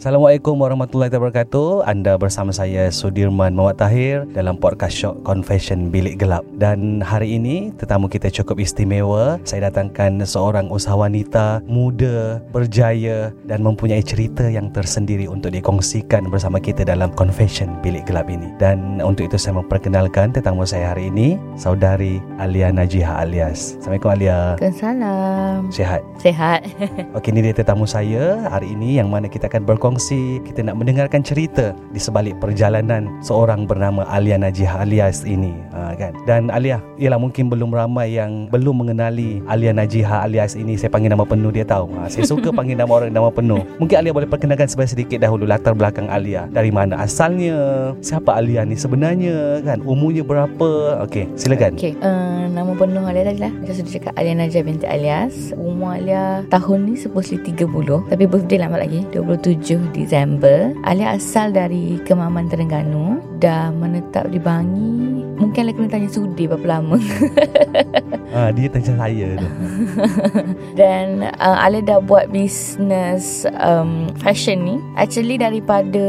Assalamualaikum warahmatullahi wabarakatuh. Anda bersama saya Sudirman Muhammad Tahir dalam podcast Shock Confession Bilik Gelap. Dan hari ini tetamu kita cukup istimewa. Saya datangkan seorang usahawan wanita muda, berjaya dan mempunyai cerita yang tersendiri untuk dikongsikan bersama kita dalam Confession Bilik Gelap ini. Dan untuk itu saya memperkenalkan tetamu saya hari ini, saudari Alia Najiha alias. Assalamualaikum Alia. Waalaikumsalam. Sihat? Sehat. Okey, ini dia tetamu saya hari ini yang mana kita akan berkongsi berkongsi, kita nak mendengarkan cerita di sebalik perjalanan seorang bernama Alia Najih alias ini, ha, kan? Dan Alia, ialah mungkin belum ramai yang belum mengenali Alia Najiha alias ini. Saya panggil nama penuh dia tahu. Ha, saya suka panggil nama orang nama penuh. Mungkin Alia boleh perkenalkan sedikit dahulu latar belakang Alia. Dari mana asalnya? Siapa Alia ni sebenarnya? Kan? Umurnya berapa? Okey, silakan. Okey, uh, nama penuh Alia tadi lah. Macam sudah cakap Alia Najah binti Alias. Umur Alia tahun ni supposedly 30. Tapi birthday lama lagi. 27 Disember. Alia asal dari Kemaman Terengganu. Dah menetap di Bangi. Mungkin Alia kena tanya Sudi berapa lama. Ha, dia tanya saya tu. Dan uh, Alia dah buat bisnes um, fashion ni. Actually daripada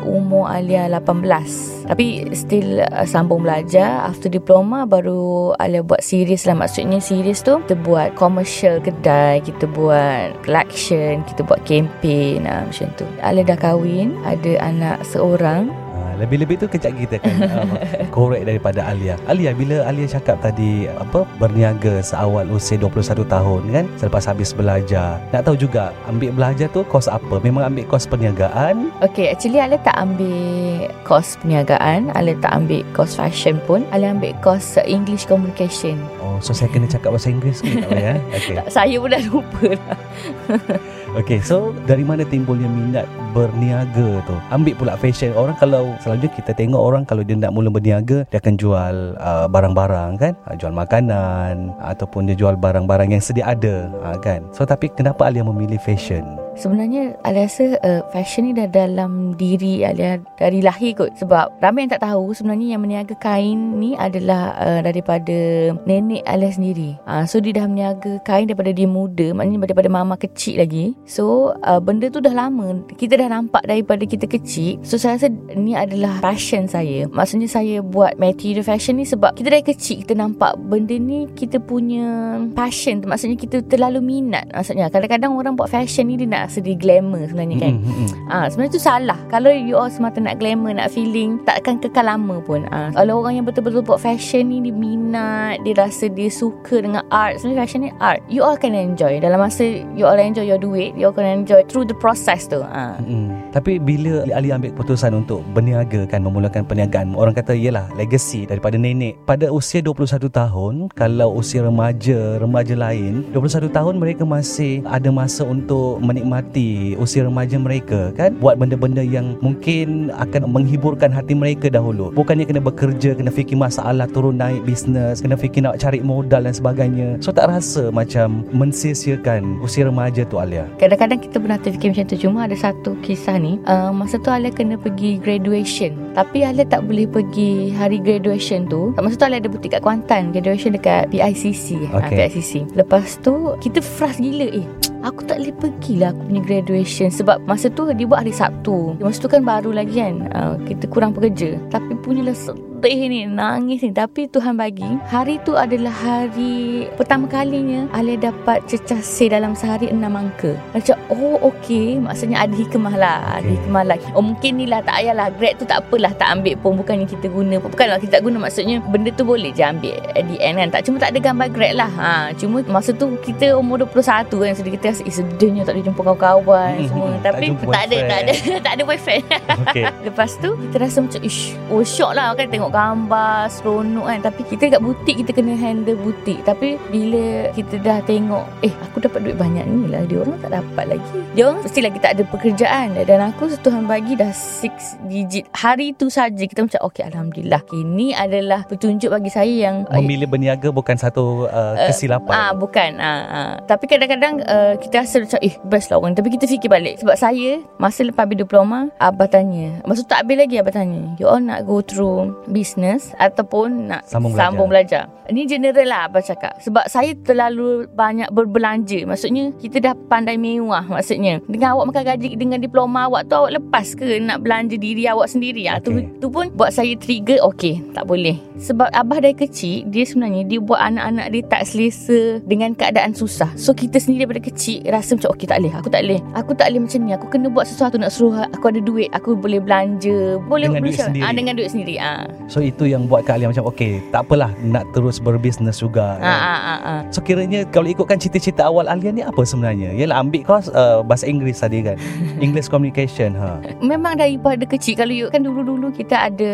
umur Alia 18. Tapi still uh, sambung belajar. After diploma baru Alia buat series lah. Maksudnya series tu kita buat commercial kedai. Kita buat collection. Kita buat campaign. Uh, macam tu. Alia dah kahwin. Ada anak seorang. Ha, lebih-lebih tu kejap kita kan um, korek daripada Alia. Alia bila Alia cakap tadi apa berniaga seawal usia 21 tahun kan selepas habis belajar. Nak tahu juga ambil belajar tu kos apa? Memang ambil kos perniagaan? Okay, actually Alia tak ambil kos perniagaan. Alia tak ambil kos fashion pun. Alia ambil kos uh, English communication. Oh, so saya kena cakap bahasa Inggeris ke tak ya? Okay. Tak, saya pun dah lupa lah. Okay, so dari mana timbulnya minat berniaga tu? Ambil pula fashion. Orang kalau selalunya kita tengok orang kalau dia nak mula berniaga, dia akan jual uh, barang-barang kan? Uh, jual makanan ataupun dia jual barang-barang yang sedia ada uh, kan? So tapi kenapa Alia memilih fashion? Sebenarnya Alia rasa uh, fashion ni dah dalam diri Alia dari lahir kot. Sebab ramai yang tak tahu sebenarnya yang meniaga kain ni adalah uh, daripada nenek Alia sendiri. Uh, so dia dah meniaga kain daripada dia muda. Maknanya daripada mama kecil lagi. So uh, benda tu dah lama. Kita dah nampak daripada kita kecil. So saya rasa ni adalah passion saya. Maksudnya saya buat material fashion ni sebab kita dari kecil kita nampak benda ni kita punya passion. Maksudnya kita terlalu minat. Maksudnya kadang-kadang orang buat fashion ni dia nak dia glamour sebenarnya kan. Mm, mm, mm. Ah, sebenarnya tu salah. Kalau you all semata nak glamour, nak feeling, takkan kekal lama pun. Ah, kalau orang yang betul-betul buat fashion ni dia minat, dia rasa dia suka dengan art. Sebenarnya fashion ni art. You all can enjoy. Dalam masa you all enjoy your duit, you all can enjoy through the process tu. Ah. Mm. Tapi bila Ali ambil keputusan untuk berniaga kan memulakan perniagaan orang kata ialah legacy daripada nenek pada usia 21 tahun kalau usia remaja remaja lain 21 tahun mereka masih ada masa untuk menikmati usia remaja mereka kan? Buat benda-benda yang mungkin akan menghiburkan hati mereka dahulu. Bukannya kena bekerja kena fikir masalah turun naik bisnes kena fikir nak cari modal dan sebagainya. So tak rasa macam mensia-siakan usia remaja tu Alia? Kadang-kadang kita pernah terfikir macam tu. Cuma ada satu kisah ni uh, Masa tu Alia kena pergi graduation. Tapi Alia tak boleh pergi hari graduation tu. Masa tu Alia ada butik kat Kuantan Graduation dekat PICC Okay. uh, PICC Lepas tu Kita frust gila Eh Aku tak boleh pergi lah Aku punya graduation Sebab masa tu Dia buat hari Sabtu. Masa tu kan baru lagi kan uh, Kita kurang pekerja. Tapi punyalah sedih ni Nangis ni. Tapi Tuhan bagi Hari tu adalah hari Pertama kalinya Alia dapat cecah C dalam sehari enam angka. Macam oh okey. Maksudnya ada hikmah lah. Ada hikmah lah. Oh mungkin ni lah. Tak payahlah Grade tu tak apalah. Tak ambil pun. Bukannya kita guna Bukanlah kita tak guna. Maksudnya benda tu boleh je ambil At the end kan. Tak, Cuma tak ada gambar grade lah. Ha, Cuma masa tu Kita umur 21 kan. So kita rasa Eh sedihnya tak boleh jumpa kawan-kawan Mhm, Semua. tak Tapi jumpa tak ada Tak ada. Tak ada boyfriend. Okey. Lepas tu kita rasa macam Ish Oh shock lah. Kan Tengok gambar Seronok kan Tapi kita kat butik Kita kena handle butik Tapi bila Kita dah tengok Eh aku dapat duit banyak ni lah Dia orang tak dapat lagi Dia orang mesti lagi tak ada pekerjaan Dan aku Tuhan bagi dah 6 digit Hari tu saja Kita macam Okay Alhamdulillah Ini adalah Petunjuk bagi saya yang Memilih berniaga bukan satu uh, kesilapan. Ah bukan. Ah, ah. Tapi kadang-kadang uh, kita rasa macam eh best lah orang. Tapi kita fikir balik. Sebab saya masa lepas habis diploma abah tanya. Masa tu tak habis lagi abah tanya. You all nak go through business ataupun nak Sambung belajar. sambung belajar. Ini general lah abah cakap. Sebab saya terlalu banyak berbelanja. Maksudnya kita dah pandai mewah maksudnya. Dengan awak makan gaji dengan diploma awak tu awak lepas ke nak belanja diri awak sendiri. Ah tu, Okay. tu pun buat saya trigger okey tak boleh. Sebab abah dari kecil dia sebenarnya dia buat anak-anak dia tak selesa dengan keadaan susah. So kita sendiri daripada kecil rasa macam okey tak boleh, aku tak boleh. Aku tak boleh macam ni. Aku kena buat sesuatu nak suruh aku ada duit, aku boleh belanja, boleh Dengan duit sendiri. Ah dengan duit sendiri. Ah. So itu yang buat Kak Alia macam okay tak apalah nak terus berbisnes juga. Ah ah ah. ah. So kiranya kalau ikutkan cita-cita awal Alia ni apa sebenarnya? Yalah ambil kos uh, bahasa Inggeris tadi kan. English communication ha. Memang daripada kecil kalau you kan dulu-dulu kita ada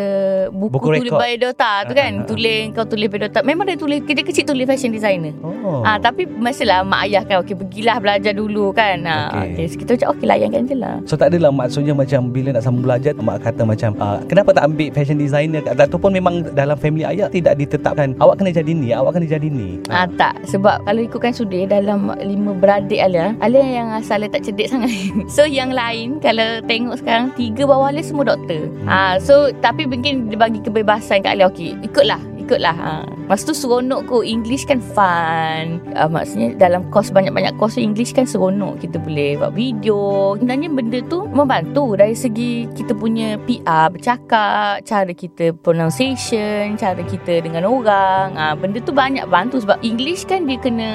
buku, Buku tulis rekod. biodata tu kan. ah, ah. Tulis kau tulis biodata. Memang dia tulis kita kecil tulis fashion designer. Oh. Ah tapi mestilah mak ayah kan okey pergilah belajar dulu kan. Okey. okay. So, kita macam okey layankan je lah. So tak adalah maksudnya macam bila nak sambung belajar mak kata macam uh, kenapa tak ambil fashion designer ataupun memang dalam family ayah tidak ditetapkan awak kena jadi ni awak kena jadi ni. Ah tak sebab kalau ikutkan sudi dalam lima beradik Alia, Alia yang asal tak cerdik sangat. so yang lain kalau tengok sekarang tiga bawah Alia semua doktor. Hmm. Ah so tapi mungkin dia bagi kebebasan kat Alia okey ikutlah ikutlah ha. Masa tu seronok ko English kan fun. Uh, Maksudnya dalam kos banyak-banyak tu English kan seronok Kita boleh buat video. Sebenarnya benda tu membantu Dari segi kita punya PR Bercakap Cara kita pronunciation Cara kita dengan orang. Uh, Benda tu banyak bantu Sebab English kan dia kena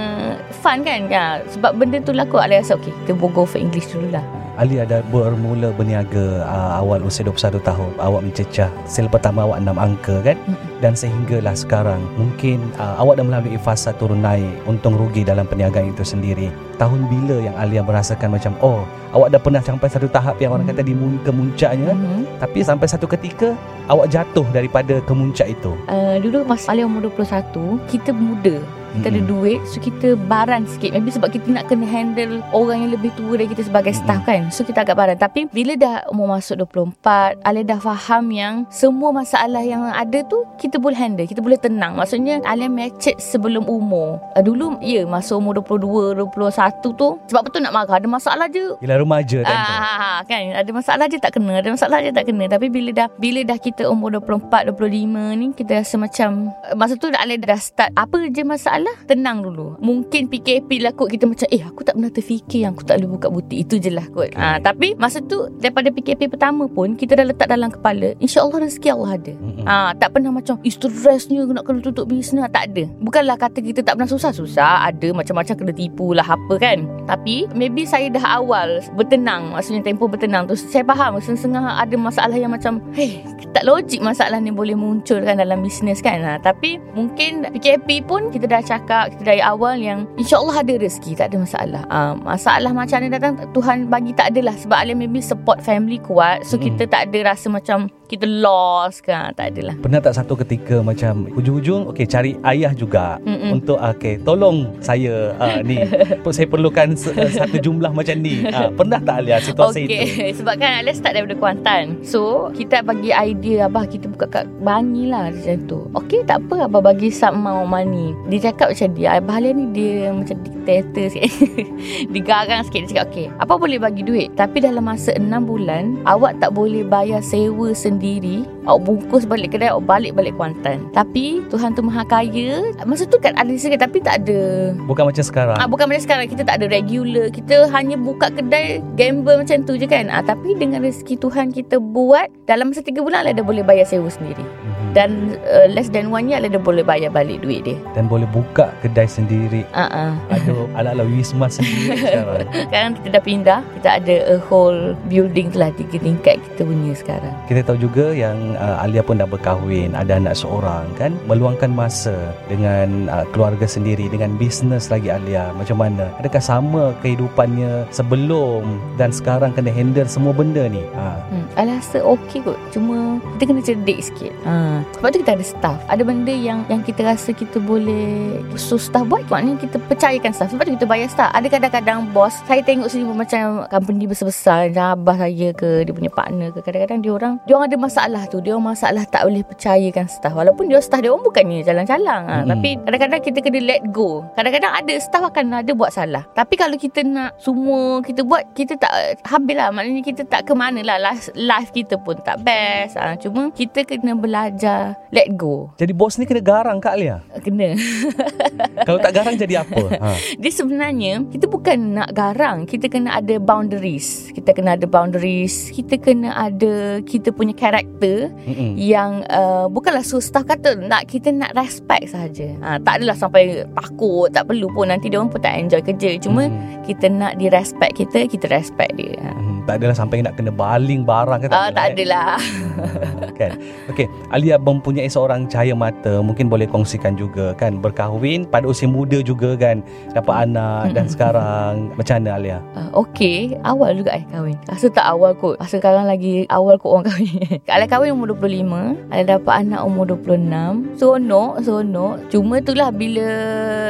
fun kan? Uh, Sebab benda tu lah kot Alia rasa okay Kita go for English dulu lah Ali ada bermula berniaga uh, awal usia 21 tahun. Awak mencecah sel pertama awak 6 angka kan? Mm-mm. dan sehinggalah sekarang mungkin uh, awak dah melalui fasa turun naik untung rugi dalam perniagaan itu sendiri. Tahun bila yang Alia merasakan macam oh awak dah pernah sampai satu tahap yang orang kata di mun- kemuncaknya. Mm-hmm. tapi sampai satu ketika awak jatuh daripada kemuncak itu. Uh, Dulu masa Alia umur 21 Kita muda kita ada Mm-mm. duit So kita baran sikit. Maybe sebab kita nak kena handle Orang yang lebih tua dari kita sebagai staff kan. So kita agak baran. Tapi bila dah umur masuk 24 Alia dah faham yang Semua masalah yang ada tu Kita boleh handle Kita boleh tenang. Maksudnya Alia matured sebelum umur. Uh, Dulu ya Masa umur 22 21 tu Sebab betul nak marah Ada masalah je. Yelah remaja kan tu. Ah, kan? Ada masalah je tak kena, ada masalah je tak kena. Tapi bila dah bila dah kita umur 24 25 ni kita rasa macam masa tu dah dah start apa je masalah, tenang dulu. Mungkin PKP lah kot kita macam eh aku tak pernah terfikir yang aku tak boleh buka butik. Itu je lah kot. Okay. Ah, tapi masa tu daripada PKP pertama pun kita dah letak dalam kepala insya-Allah rezeki Allah ada. Ah, tak pernah macam "Ih, stressnya nak kena tutup bisnes tak ada. Bukanlah kata kita tak pernah susah susah, ada macam-macam kena tipu lah apa kan. Tapi maybe saya dah awal bertenang, maksudnya tempoh bertenang tu saya faham setengah ada masalah yang macam hey, tak logik masalah ni boleh muncul kan dalam bisnes kan. Ha, tapi mungkin PKP pun kita dah cakap kita dari awal yang insya-Allah ada rezeki, tak ada masalah. Ah, masalah macam ni datang Tuhan bagi tak adalah sebab Alim maybe support family kuat so Mm-mm. kita tak ada rasa macam kita lost kan, tak adalah. Pernah tak satu ketika macam hujung-hujung okey cari ayah juga Mm-mm. untuk okey tolong saya uh, ni saya perlukan uh, satu jumlah macam ni. Uh, pernah tak Alia situasi Okey, itu? sebab kan Alia start daripada Kuantan. So, kita bagi idea Abah kita buka kat Bangi lah macam tu. Okey, tak apa Abah bagi some amount money. Dia cakap macam dia. Abah Alia ni dia macam dictator sikit. dia garang sikit. Dia cakap, okey, apa boleh bagi duit? Tapi dalam masa 6 bulan, awak tak boleh bayar sewa sendiri. Awak bungkus balik kedai, awak balik-balik Kuantan. Tapi, Tuhan tu maha kaya. Masa tu kan ada sikit tapi tak ada Bukan macam sekarang. Ah bukan macam sekarang kita tak ada regular. Kita hanya buka kedai gamble macam tu je kan. Ah tapi dengan rezeki Tuhan kita buat dalam masa 3 bulan lah dah boleh bayar sewa sendiri. Dan uh, less than one year Dia boleh bayar balik duit dia. Dan boleh buka kedai sendiri. Uh-uh. Ada ala-ala wisma sendiri sekarang. Sekarang kita dah pindah Kita ada a whole building lah Tiga tingkat kita punya sekarang. Kita tahu juga yang uh, Alia pun dah berkahwin Ada anak seorang kan Meluangkan masa Dengan uh, keluarga sendiri Dengan bisnes lagi Alia. Macam mana? Adakah sama kehidupannya Sebelum Dan sekarang kena handle semua benda ni? Ha. hmm. Alia rasa okey kot. Cuma Kita kena cerdik sikit. Ha. Sebab tu kita ada staff. Ada benda yang Yang kita rasa kita boleh So staff buat Maknanya kita percayakan staff. Sebab tu kita bayar staff. Ada kadang-kadang bos Saya tengok pun macam Company besar-besar Macam abah saya ke Dia punya partner ke. Kadang-kadang dia orang Dia orang ada masalah tu. Dia orang masalah tak boleh percayakan staff. Walaupun dia staff dia orang bukannya Jalan-jalan. Ha. Hmm. Tapi kadang-kadang kita kena let go. Kadang-kadang ada staff akan ada buat salah. Tapi kalau kita nak Semua kita buat Kita tak Habis lah. Maknanya kita tak ke mana lah. Life, life kita pun tak best ha. Cuma kita kena belajar Let go Jadi bos ni kena garang Kak Alia Kena Kalau tak garang jadi apa ha. Dia sebenarnya Kita bukan nak garang Kita kena ada boundaries Kita kena ada boundaries Kita kena ada Kita punya karakter Mm-mm. Yang uh, Bukanlah staff kata Nak kita nak respect saja. ha, Tak adalah sampai Takut Tak perlu pun Nanti dia orang pun tak enjoy kerja Cuma Hmm. Kita nak di respect kita Kita respect dia ha. Hmm, tak adalah sampai nak kena baling barang ke Ah, tak eh? adalah. Kan. Okey, Alia mempunyai seorang cahaya mata, mungkin boleh kongsikan juga kan? Berkahwin pada usia muda juga kan, dapat anak dan Mm-mm. sekarang. Macam mana Alia? uh, Okay Awal juga I kahwin. Rasa tak awal kot. Rasa sekarang lagi Awal kot orang kahwin. Alia kahwin umur 25 Alia dapat anak umur 26 Seronok Seronok. Cuma itulah bila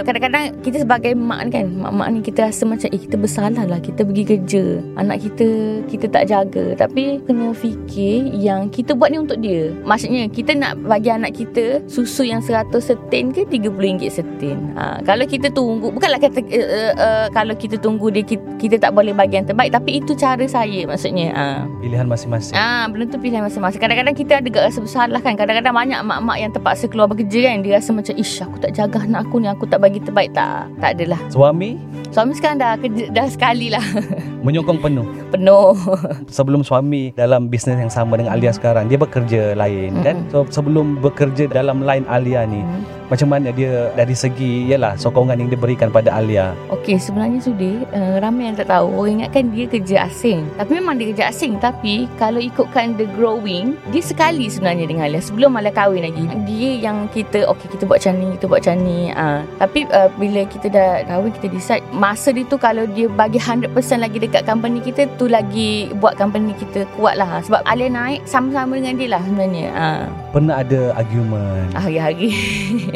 Kadang-kadang Kita sebagai mak kan? Mak-mak ni kita rasa macam Eh kita bersalah lah. Kita pergi kerja. Anak kita Kita tak jaga. Tapi Kena fikir Yang kita buat ni untuk dia Maksudnya Kita nak bagi anak kita Susu yang 100 setin ke RM30 setin ha, Kalau kita tunggu Bukanlah kata uh, uh, uh, Kalau kita tunggu dia kita, kita tak boleh bagi yang terbaik Tapi itu cara saya Maksudnya ha. Pilihan masing-masing. Ah, benda tu pilihan masing-masing. Kadang-kadang kita ada rasa bersalah kan. Kadang-kadang banyak mak-mak yang terpaksa keluar bekerja kan. Dia rasa macam, ish aku tak jaga anak aku ni. Aku tak bagi terbaik. Tak. Tak adalah. Suami Suami sekarang dah kerja dah sekali lah. menyokong penuh. Penuh. Sebelum suami dalam bisnes yang sama dengan Alia sekarang, dia bekerja lain kan. So sebelum bekerja dalam line Alia ni, Hmm. macam mana dia dari segi yalah sokongan yang diberikan pada Alia. Okey, sebenarnya Sudi, uh, ramai yang tak tahu. Orang ingatkan dia kerja asing. Tapi memang dia kerja asing. Tapi kalau ikutkan the growing, dia sekali sebenarnya dengan Alia. Sebelum Alia kahwin lagi. Dia yang kita, okey kita buat macam ni, kita buat macam ni. Uh, tapi uh, bila kita dah kahwin, kita decide masa dia tu kalau dia bagi 100% lagi dekat company kita, tu lagi buat company kita kuat lah. Sebab Alia naik sama-sama dengan dia lah sebenarnya. Uh. Pernah ada argument. Hari-hari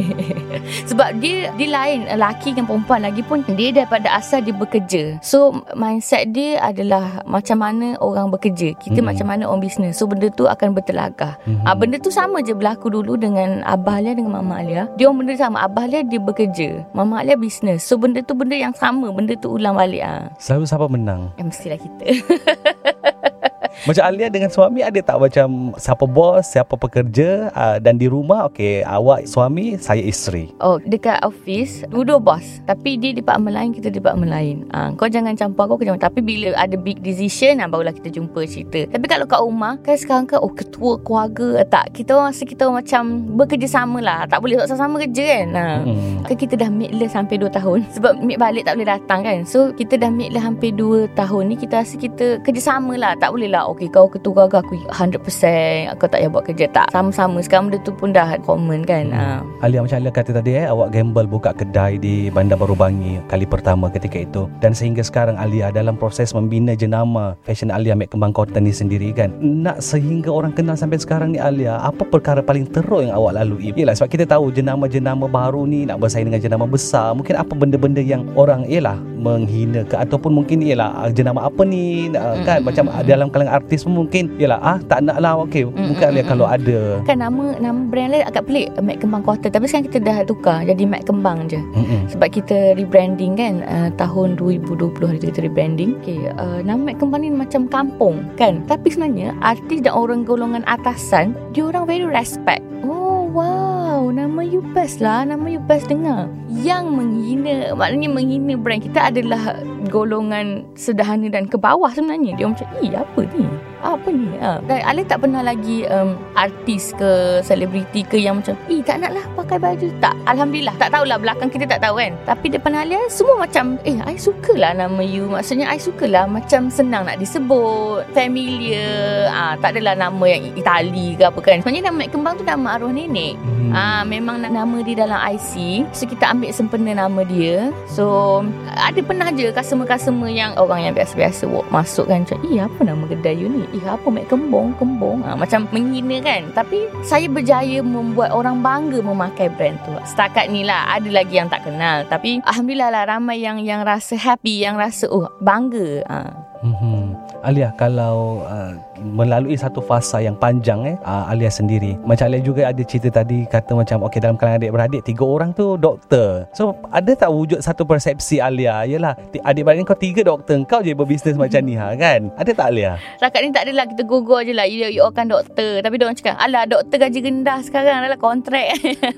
Sebab dia Dia lain Lelaki dengan perempuan lagi pun Dia daripada asal dia bekerja So mindset dia adalah Macam mana orang bekerja Kita Mm-mm. macam mana orang bisnes So benda tu akan bertelagah Mhm. Ah, benda tu sama je berlaku dulu dengan Abah Alia dengan Mama Alia. Dia orang benda sama. Abah Alia dia bekerja. Mama Alia bisnes. So benda tu benda yang sama. Benda tu ulang balik ah. Selalu siapa menang? Ya mestilah kita. Macam Alia dengan suami ada tak macam siapa bos, siapa pekerja uh, dan di rumah okey awak suami, saya isteri. Oh, dekat office dua-dua bos. Tapi dia department lain, kita department lain. Ah, kau jangan campur aku, kau jangan. Tapi bila ada big decision, ah, barulah kita jumpa cerita. Tapi kalau kat rumah, kan sekarang kan, oh ketua keluarga tak. Kita orang rasa kita orang macam bekerjasama lah. Tak boleh sama-sama kerja kan. Ah. Hmm. Kan kita dah meet sampai 2 tahun Sebab meet balik tak boleh datang kan So kita dah meet hampir 2 tahun ni Kita rasa kita kerjasama lah Tak boleh lah Okay kau ketua keluarga aku 100% Kau tak payah buat kerja. Tak sama-sama. Sekarang benda tu pun dah common kan Hmm. hmm. Alia macam Alia kata tadi eh awak gamble buka kedai di Bandar Baru Bangi kali pertama ketika itu. Dan sehingga sekarang Alia dalam proses membina jenama fashion Alia Mek Kembang Cotton ni sendiri kan. Nak sehingga orang kenal sampai sekarang ni Alia apa perkara paling teruk yang awak lalui? Yelah sebab kita tahu jenama-jenama baru ni nak bersaing dengan jenama besar mungkin apa benda-benda yang orang ialah menghina ke? Ataupun mungkin ialah ah, jenama apa ni? Ah, kan? Macam mm, mm. dalam kalangan artis pun mungkin ialah ah tak nak lah. Okey Mm, bukan mm, Alia mm, kalau mm. ada. Kan nama nama brand lain agak pelik Mac Kembang Quarter. Tapi sekarang kita dah tukar Jadi Mac Kembang je. Mm-mm. sebab kita rebranding kan? Uh, tahun 2020 hari kita rebranding. Okay, uh, nama Mac Kembang ni macam kampung kan? Tapi sebenarnya artis dan orang golongan atasan dia orang very respect. Oh wow nama you best lah nama you best dengar. Yang menghina maknanya menghina brand kita adalah golongan sederhana dan ke bawah sebenarnya. Dia macam eh apa ni apa ni ha. Dan Alia tak pernah lagi um, Artis ke Selebriti ke Yang macam Eh tak nak lah pakai baju Tak Alhamdulillah Tak tahulah belakang kita tak tahu kan Tapi depan Alia Semua macam Eh I sukalah nama you Maksudnya I sukalah Macam senang nak disebut Familiar ah, Tak adalah nama yang Itali ke apa kan Sebenarnya nama Kembang tu Nama arwah nenek Hmm. Ah memang nama dia dalam IC. So kita ambil sempena nama dia. So ada pernah je customer-customer yang orang yang biasa-biasa walk masuk kan macam, "Eh apa nama kedai you ni? Eh apa mek kembong, kembong." Ah macam menghina kan. Tapi saya berjaya membuat orang bangga memakai brand tu. Setakat ni lah ada lagi yang tak kenal. Tapi alhamdulillah lah ramai yang yang rasa happy, yang rasa oh bangga. Hmm. Alia kalau uh, melalui satu fasa yang panjang eh uh, Alia sendiri. Macam Alia juga ada cerita tadi kata macam okey dalam kalangan adik-beradik tiga orang tu doktor. So ada tak wujud satu persepsi Alia? Yalah ti- adik-beradik kau tiga doktor kau je berbisnes macam ni ha kan? Ada tak Alia? Setakat ni tak adalah kita gugur je lah You, you kan doktor. Tapi diorang cakap Alah doktor gaji rendah sekarang Adalah kontrak.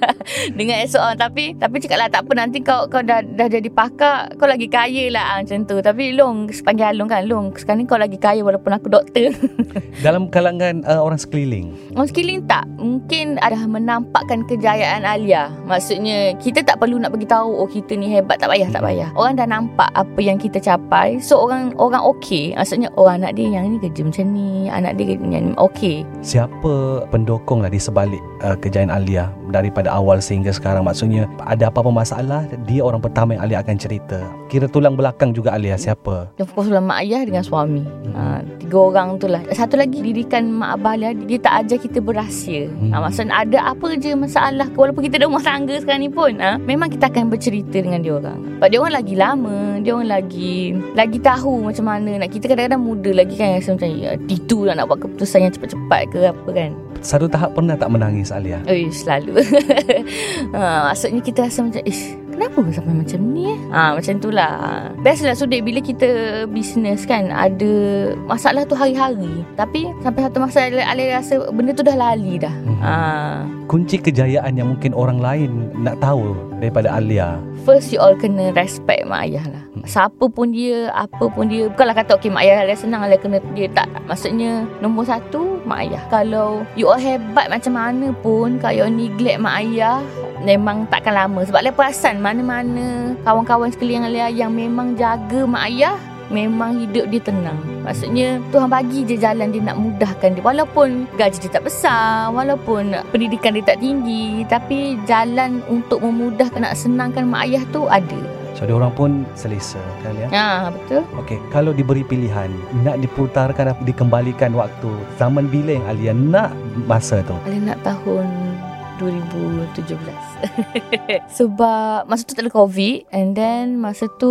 Dengan SOR Tapi Tapi cakap lah tak apa Nanti kau kau dah, dah jadi pakar Kau lagi kaya lah. Ah, Macam tu. Tapi Long Sepanggil Long kan Long. Sekarang ni kau lagi kaya Walaupun aku doktor Dalam kalangan uh, orang sekeliling. Orang sekeliling tak. Mungkin ada menampakkan kejayaan Alia. Maksudnya Kita tak perlu nak beritahu Oh kita ni hebat Tak payah tak payah. Orang dah nampak Apa yang kita capai. So orang orang okey. Maksudnya Oh anak dia yang ni kerja macam ni. Anak dia yang ni. Okey. Siapa pendokong lah di sebalik uh, kejayaan Alia daripada awal sehingga sekarang? Maksudnya ada apa-apa masalah, dia orang pertama yang Alia akan cerita. Kira tulang belakang juga Alia siapa? Of course lah mak ayah dengan suami. Ha, Tiga orang tu lah Satu lagi didikan mak abah dia Dia tak ajar kita berahsia. Hmm. ha, Maksudnya ada apa je masalah Walaupun kita dah rumah tangga sekarang ni pun ha, Memang kita akan bercerita dengan dia orang. Sebab dia orang lagi lama Dia orang lagi Lagi tahu macam mana nak. Kita kadang-kadang muda lagi kan Rasa macam ya, Titu lah nak buat keputusan yang cepat-cepat ke apa kan. Satu tahap pernah tak menangis Alia? Eh selalu. Ha, Maksudnya kita rasa macam Ish Kenapa sampai macam ni eh? Ha, macam tu lah Best lah Sudik bila kita Business kan Ada Masalah tu hari-hari Tapi Sampai satu masa Alia, Alia rasa Benda tu dah lali dah Mhm. ha. Kunci kejayaan yang mungkin orang lain nak tahu daripada Alia. First you all kena respect mak ayah lah Siapa pun dia Apa pun dia. Bukanlah kata Okay mak ayah Alia senang Alia kena dia. Tak, Maksudnya Nombor satu Mak ayah. Kalau you all hebat macam mana pun Kalau you neglect mak ayah Memang takkan lama. Sebab Alia perasan Mana-mana Kawan-kawan sekeliling Alia Yang memang jaga mak ayah Memang hidup dia tenang. Maksudnya Tuhan bagi je jalan dia nak mudahkan dia. Walaupun gaji dia tak besar Walaupun pendidikan dia tak tinggi Tapi jalan untuk memudahkan Nak senangkan mak ayah tu ada So dia orang pun selesa kan Alia? Ha betul Okey, kalau diberi pilihan nak diputarkan dikembalikan waktu, zaman bila yang Alia nak masa tu? Alia nak tahun 2017 Sebab Masa tu tak ada covid And then Masa tu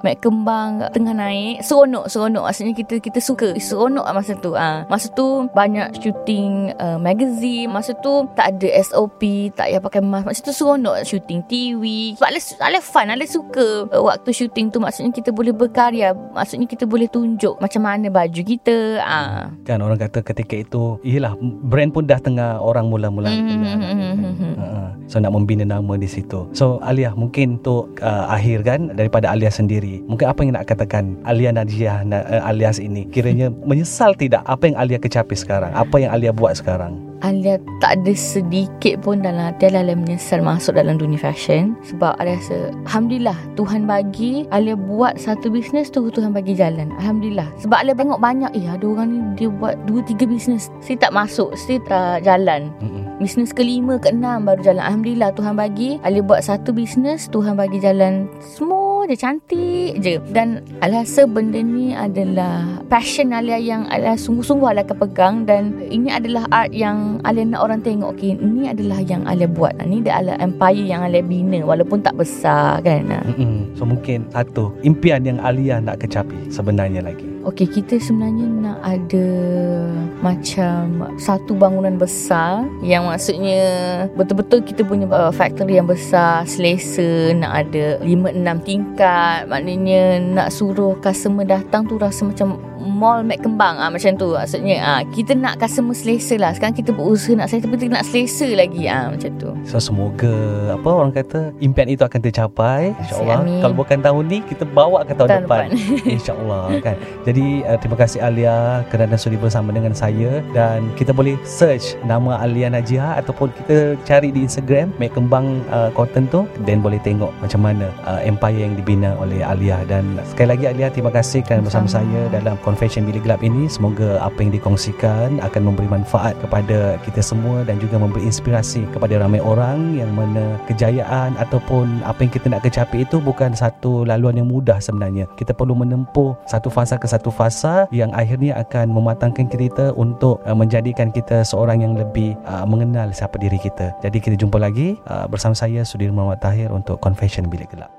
Mek Kembang Tengah naik Seronok Seronok. Maksudnya kita kita suka Seronok lah masa tu ah. Masa tu Banyak shooting uh, Magazine. Masa tu Tak ada SOP Tak payah pakai mask. Masa tu seronok Shooting TV Sebab Alia, Alia fun Alia suka uh, Waktu shooting tu. Maksudnya kita boleh berkarya. Maksudnya kita boleh tunjuk Macam mana baju kita ah. Kan orang kata ketika itu, iyalah brand pun dah tengah orang mula-mula Mhm, mhm, mhm, mhm. kan. Ha, So nak membina nama di situ. So Alia mungkin untuk uh, akhir kan daripada Alia sendiri. Mungkin apa yang nak katakan Alia Najiah na, uh, alias ini kiranya menyesal tidak apa yang Alia kecapi sekarang? Apa yang Alia buat sekarang? Alia tak ada sedikit pun dalam hati Alia, Alia menyesal masuk dalam dunia fashion sebab Alia rasa Alhamdulillah Tuhan bagi Alia buat satu bisnes tu Tuhan bagi jalan Alhamdulillah sebab Alia tengok banyak eh ada orang ni dia buat dua tiga bisnes saya tak masuk saya tak jalan. Bisnes kelima, keenam baru jalan. Alhamdulillah Tuhan bagi. Alia buat satu bisnes, Tuhan bagi jalan semua je cantik je. Dan Alia rasa benda ni adalah passion Alia yang Alia sungguh-sungguh Alia akan pegang dan ini adalah art yang Alia nak orang tengok. Okay, ini adalah yang Alia buat. Ini adalah empire yang Alia bina walaupun tak besar kan. So mungkin satu impian yang Alia nak kecapi sebenarnya lagi. Okey, kita sebenarnya nak ada macam satu bangunan besar yang maksudnya betul-betul kita punya uh, factory yang besar, selesa, nak ada 5 6 tingkat. Maknanya nak suruh customer datang tu rasa macam mall Mac Kembang ah macam tu maksudnya ah kita nak customer selesa lah sekarang kita berusaha nak selesa tapi kita nak selesa lagi ah macam tu So semoga apa orang kata impian itu akan tercapai insyaallah. Kalau bukan tahun ni kita bawa ke tahun, Tahun depan. depan. insyaallah kan. Jadi uh, terima kasih Alia kerana sudi bersama dengan saya dan kita boleh search nama Alia Najia ataupun kita cari di Instagram Mek Kembang uh, Cotton tu dan boleh tengok macam mana uh, empire yang dibina oleh Alia dan sekali lagi Alia terima kasih kerana bersama Sama. saya dalam Confession Bilik Gelap ini semoga apa yang dikongsikan akan memberi manfaat kepada kita semua dan juga memberi inspirasi kepada ramai orang yang mana kejayaan ataupun apa yang kita nak kecapi itu bukan satu laluan yang mudah sebenarnya. Kita perlu menempuh satu fasa ke satu fasa yang akhirnya akan mematangkan kita untuk uh, menjadikan kita seorang yang lebih uh, mengenal siapa diri kita. Jadi kita jumpa lagi uh, bersama saya Sudirman Muhammad Tahir untuk Confession Bilik Gelap